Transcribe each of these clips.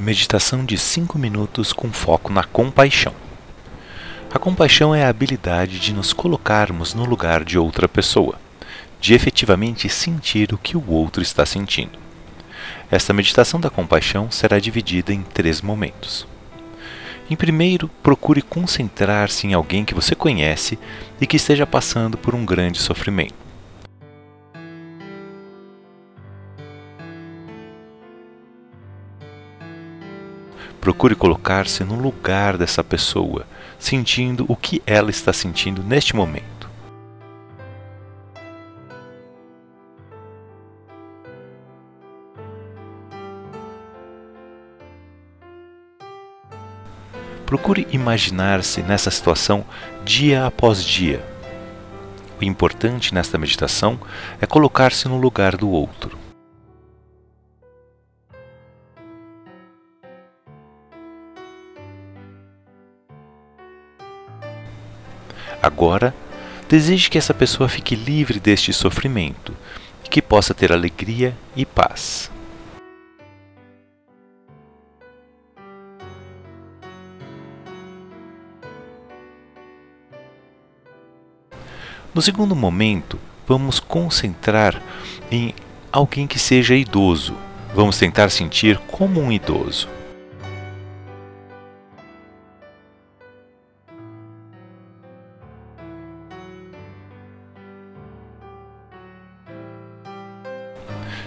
Meditação de 5 minutos com foco na compaixão. A compaixão é a habilidade de nos colocarmos no lugar de outra pessoa, de efetivamente sentir o que o outro está sentindo. Esta meditação da compaixão será dividida em três momentos. Em primeiro, procure concentrar-se em alguém que você conhece e que esteja passando por um grande sofrimento. Procure colocar-se no lugar dessa pessoa, sentindo o que ela está sentindo neste momento. Procure imaginar-se nessa situação dia após dia. O importante nesta meditação é colocar-se no lugar do outro. Agora, deseje que essa pessoa fique livre deste sofrimento e que possa ter alegria e paz. No segundo momento, vamos concentrar em alguém que seja idoso. Vamos tentar sentir como um idoso.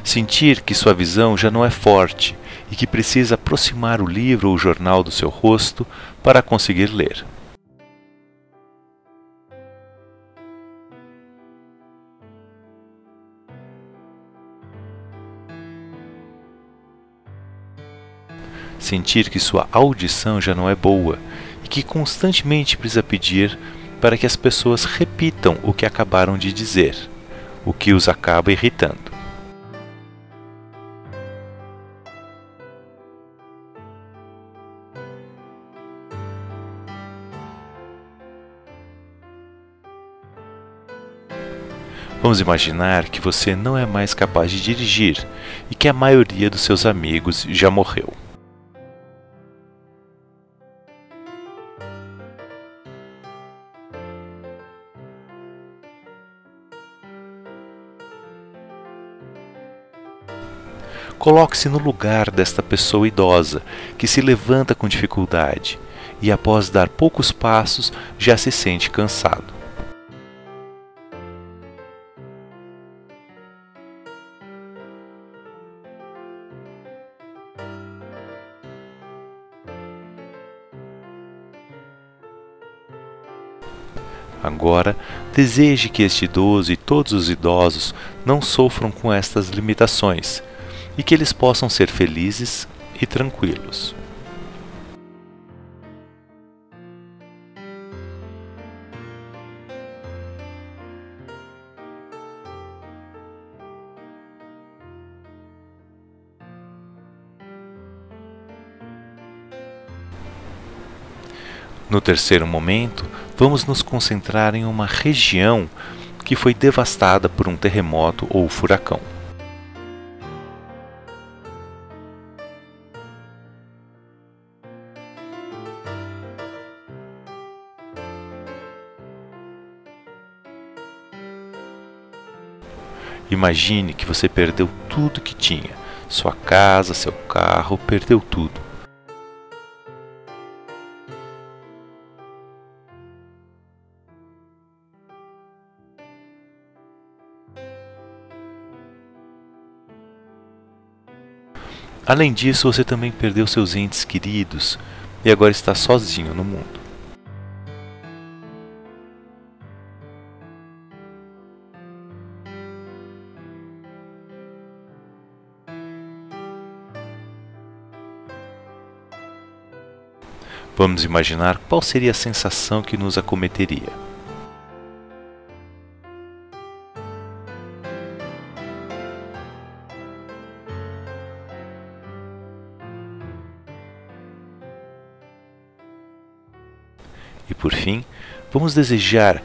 Sentir que sua visão já não é forte e que precisa aproximar o livro ou o jornal do seu rosto para conseguir ler. Sentir que sua audição já não é boa e que constantemente precisa pedir para que as pessoas repitam o que acabaram de dizer, o que os acaba irritando. Vamos imaginar que você não é mais capaz de dirigir e que a maioria dos seus amigos já morreu. Coloque-se no lugar desta pessoa idosa que se levanta com dificuldade e, após dar poucos passos, já se sente cansado. Agora, deseje que este idoso e todos os idosos não sofram com estas limitações e que eles possam ser felizes e tranquilos. No terceiro momento, vamos nos concentrar em uma região que foi devastada por um terremoto ou furacão. Imagine que você perdeu tudo que tinha: sua casa, seu carro, perdeu tudo. Além disso, você também perdeu seus entes queridos e agora está sozinho no mundo. Vamos imaginar qual seria a sensação que nos acometeria. E por fim, vamos desejar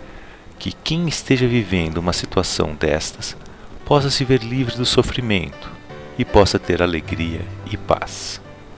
que quem esteja vivendo uma situação destas possa se ver livre do sofrimento e possa ter alegria e paz.